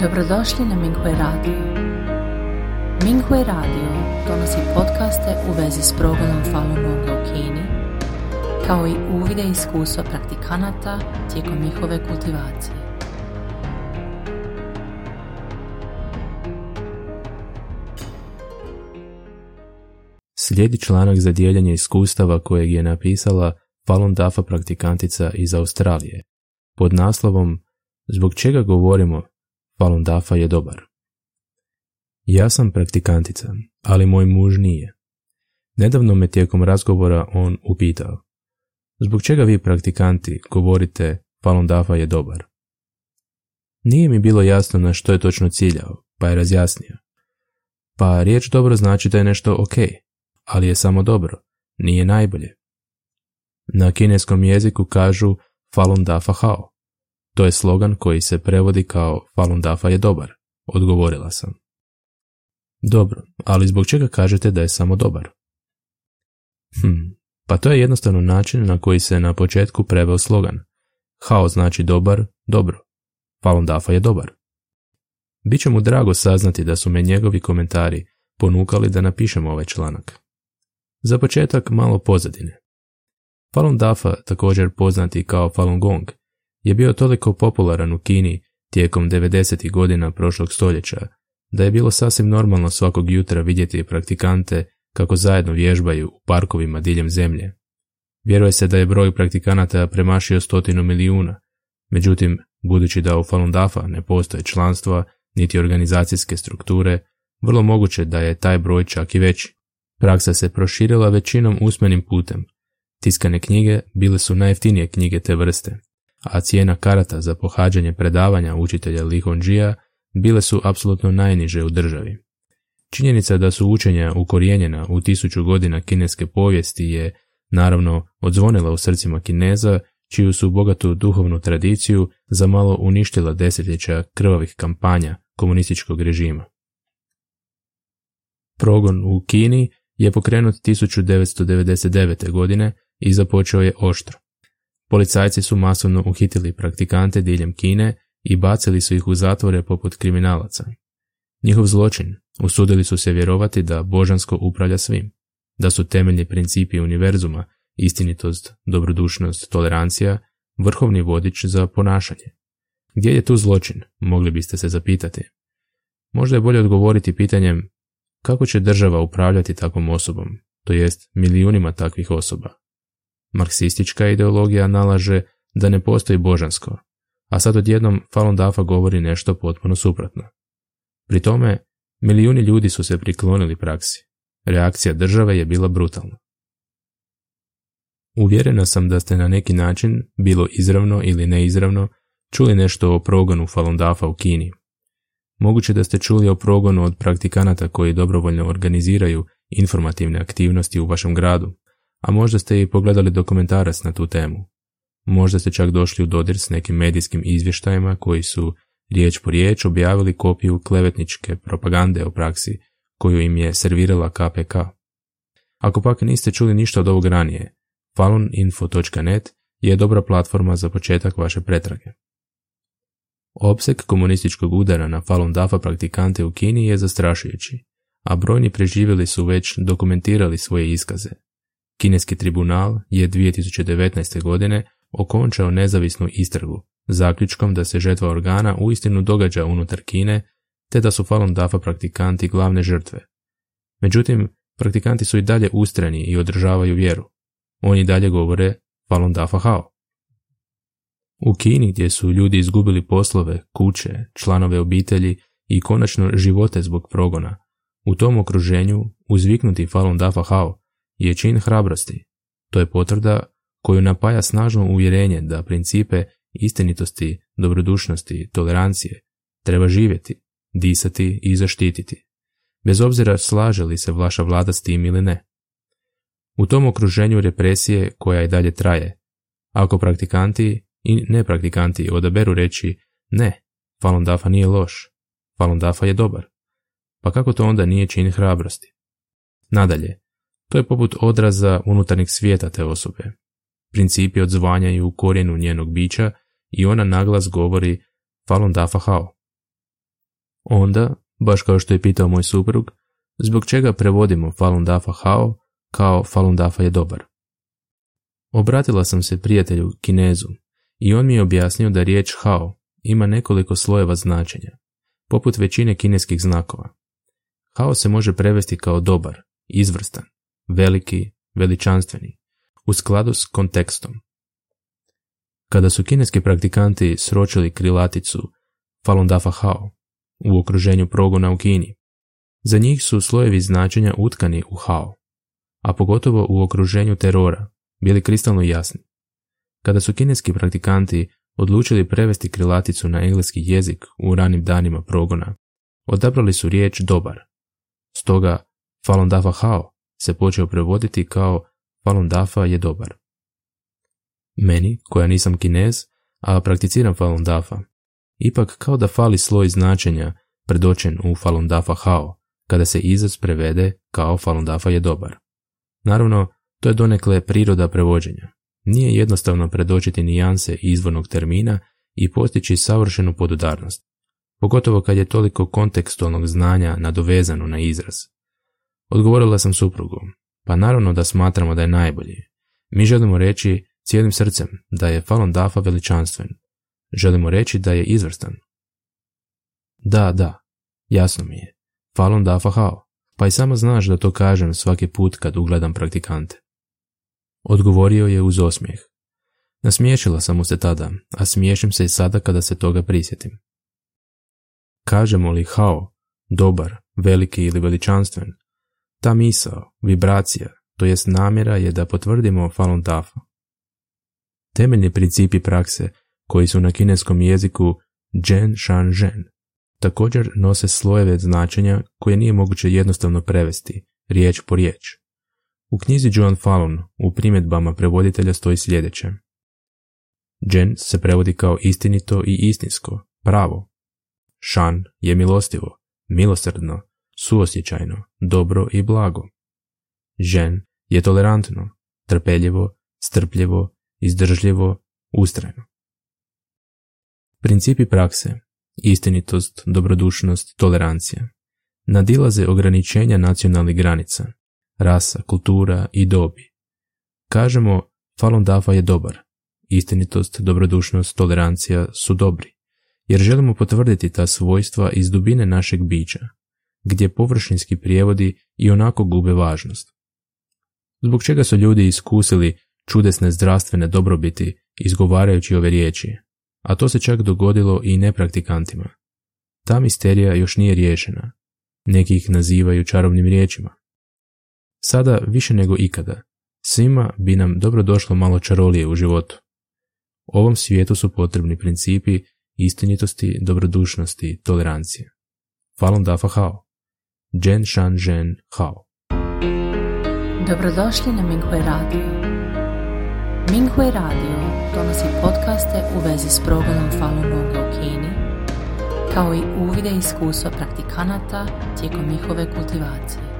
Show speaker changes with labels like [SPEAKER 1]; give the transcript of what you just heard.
[SPEAKER 1] Dobrodošli na Minghui Radio. Minghui Radio donosi podcaste u vezi s progledom Falun Gonga u Kini, kao i uvide iskustva praktikanata tijekom njihove kultivacije.
[SPEAKER 2] Slijedi članak za dijeljenje iskustava kojeg je napisala Falun Dafa praktikantica iz Australije, pod naslovom Zbog čega govorimo Falun Dafa je dobar. Ja sam praktikantica, ali moj muž nije. Nedavno me tijekom razgovora on upitao. Zbog čega vi praktikanti govorite Falun Dafa je dobar? Nije mi bilo jasno na što je točno ciljao, pa je razjasnio. Pa riječ dobro znači da je nešto ok, ali je samo dobro, nije najbolje. Na kineskom jeziku kažu Falun Dafa Hao. To je slogan koji se prevodi kao Falun Dafa je dobar, odgovorila sam. Dobro, ali zbog čega kažete da je samo dobar? Hm, pa to je jednostavno način na koji se na početku preveo slogan. Hao znači dobar, dobro. Falun Dafa je dobar. Biće mu drago saznati da su me njegovi komentari ponukali da napišem ovaj članak. Za početak malo pozadine. Falun Dafa, također poznati kao Falun Gong, je bio toliko popularan u Kini tijekom 90. godina prošlog stoljeća, da je bilo sasvim normalno svakog jutra vidjeti praktikante kako zajedno vježbaju u parkovima diljem zemlje. Vjeruje se da je broj praktikanata premašio stotinu milijuna, međutim, budući da u Falun Dafa ne postoje članstva niti organizacijske strukture, vrlo moguće da je taj broj čak i veći. Praksa se proširila većinom usmenim putem. Tiskane knjige bile su najjeftinije knjige te vrste, a cijena karata za pohađanje predavanja učitelja Li Hongzhia bile su apsolutno najniže u državi. Činjenica da su učenja ukorijenjena u tisuću godina kineske povijesti je, naravno, odzvonila u srcima Kineza, čiju su bogatu duhovnu tradiciju za malo uništila desetljeća krvavih kampanja komunističkog režima. Progon u Kini je pokrenut 1999. godine i započeo je oštro. Policajci su masovno uhitili praktikante diljem Kine i bacili su ih u zatvore poput kriminalaca. Njihov zločin usudili su se vjerovati da božansko upravlja svim, da su temeljni principi univerzuma, istinitost, dobrodušnost, tolerancija, vrhovni vodič za ponašanje. Gdje je tu zločin, mogli biste se zapitati. Možda je bolje odgovoriti pitanjem kako će država upravljati takvom osobom, to jest milijunima takvih osoba. Marksistička ideologija nalaže da ne postoji božansko, a sad odjednom Falun Dafa govori nešto potpuno suprotno. Pri tome, milijuni ljudi su se priklonili praksi. Reakcija države je bila brutalna. Uvjerena sam da ste na neki način, bilo izravno ili neizravno, čuli nešto o progonu Falun Dafa u Kini. Moguće da ste čuli o progonu od praktikanata koji dobrovoljno organiziraju informativne aktivnosti u vašem gradu, a možda ste i pogledali dokumentarac na tu temu. Možda ste čak došli u dodir s nekim medijskim izvještajima koji su riječ po riječ objavili kopiju klevetničke propagande o praksi koju im je servirala KPK. Ako pak niste čuli ništa od ovog ranije, faluninfo.net je dobra platforma za početak vaše pretrage. Opsek komunističkog udara na Falun Dafa praktikante u Kini je zastrašujući, a brojni preživjeli su već dokumentirali svoje iskaze. Kineski tribunal je 2019. godine okončao nezavisnu istragu, zaključkom da se žetva organa uistinu događa unutar Kine, te da su Falun Dafa praktikanti glavne žrtve. Međutim, praktikanti su i dalje ustrani i održavaju vjeru. Oni dalje govore Falun Dafa Hao. U Kini gdje su ljudi izgubili poslove, kuće, članove obitelji i konačno živote zbog progona, u tom okruženju uzviknuti Falun Dafa Hao je čin hrabrosti. To je potvrda koju napaja snažno uvjerenje da principe istinitosti, dobrodušnosti, tolerancije treba živjeti, disati i zaštititi, bez obzira slaže li se vaša vlada s tim ili ne. U tom okruženju represije koja i dalje traje, ako praktikanti i nepraktikanti odaberu reći ne, Falun Dafa nije loš, Falun Dafa je dobar, pa kako to onda nije čin hrabrosti? Nadalje, to je poput odraza unutarnjeg svijeta te osobe. Principi odzvanjaju u korijenu njenog bića i ona naglas govori Falun Dafa Hao. Onda, baš kao što je pitao moj suprug, zbog čega prevodimo Falun Dafa Hao kao Falun Dafa je dobar. Obratila sam se prijatelju Kinezu i on mi je objasnio da riječ Hao ima nekoliko slojeva značenja, poput većine kineskih znakova. Hao se može prevesti kao dobar, izvrstan, veliki, veličanstveni, u skladu s kontekstom. Kada su kineski praktikanti sročili krilaticu Falun Dafa Hao u okruženju progona u Kini, za njih su slojevi značenja utkani u Hao, a pogotovo u okruženju terora, bili kristalno jasni. Kada su kineski praktikanti odlučili prevesti krilaticu na engleski jezik u ranim danima progona, odabrali su riječ dobar. Stoga Falun Dafa Hao se počeo prevoditi kao Falun Dafa je dobar. Meni, koja nisam kinez, a prakticiram Falun Dafa, ipak kao da fali sloj značenja predočen u Falun Dafa Hao, kada se izraz prevede kao Falun Dafa je dobar. Naravno, to je donekle priroda prevođenja. Nije jednostavno predočiti nijanse izvornog termina i postići savršenu podudarnost, pogotovo kad je toliko kontekstualnog znanja nadovezano na izraz. Odgovorila sam suprugu, pa naravno da smatramo da je najbolji. Mi želimo reći cijelim srcem da je Falun Dafa veličanstven. Želimo reći da je izvrstan. Da, da, jasno mi je. Falun Dafa Hao. Pa i samo znaš da to kažem svaki put kad ugledam praktikante. Odgovorio je uz osmijeh. Nasmiješila sam mu se tada, a smiješim se i sada kada se toga prisjetim. Kažemo li hao, dobar, veliki ili veličanstven, ta misao, vibracija, to jest namjera je da potvrdimo Falun Dafa. Temeljni principi prakse, koji su na kineskom jeziku Zhen Shan Zhen, također nose slojeve značenja koje nije moguće jednostavno prevesti, riječ po riječ. U knjizi Joan Fallon u primjedbama prevoditelja stoji sljedeće. Džen se prevodi kao istinito i istinsko, pravo. Shan je milostivo, milosrdno, suosjećajno, dobro i blago. Žen je tolerantno, trpeljivo, strpljivo, izdržljivo, ustrajno. Principi prakse, istinitost, dobrodušnost, tolerancija, nadilaze ograničenja nacionalnih granica, rasa, kultura i dobi. Kažemo, Falun Dafa je dobar, istinitost, dobrodušnost, tolerancija su dobri, jer želimo potvrditi ta svojstva iz dubine našeg bića, gdje površinski prijevodi i onako gube važnost. Zbog čega su ljudi iskusili čudesne zdravstvene dobrobiti izgovarajući ove riječi, a to se čak dogodilo i nepraktikantima. Ta misterija još nije riješena. Neki ih nazivaju čarobnim riječima. Sada više nego ikada, svima bi nam dobro došlo malo čarolije u životu. Ovom svijetu su potrebni principi istinitosti, dobrodušnosti, tolerancije. Falun Dafa Hao. Jen Shan Zhen Hao.
[SPEAKER 1] Dobrodošli na Minghui Radio. Minghui Radio donosi podcaste u vezi s progledom Falun Gonga u Kini, kao i uvide iskustva praktikanata tijekom njihove kultivacije.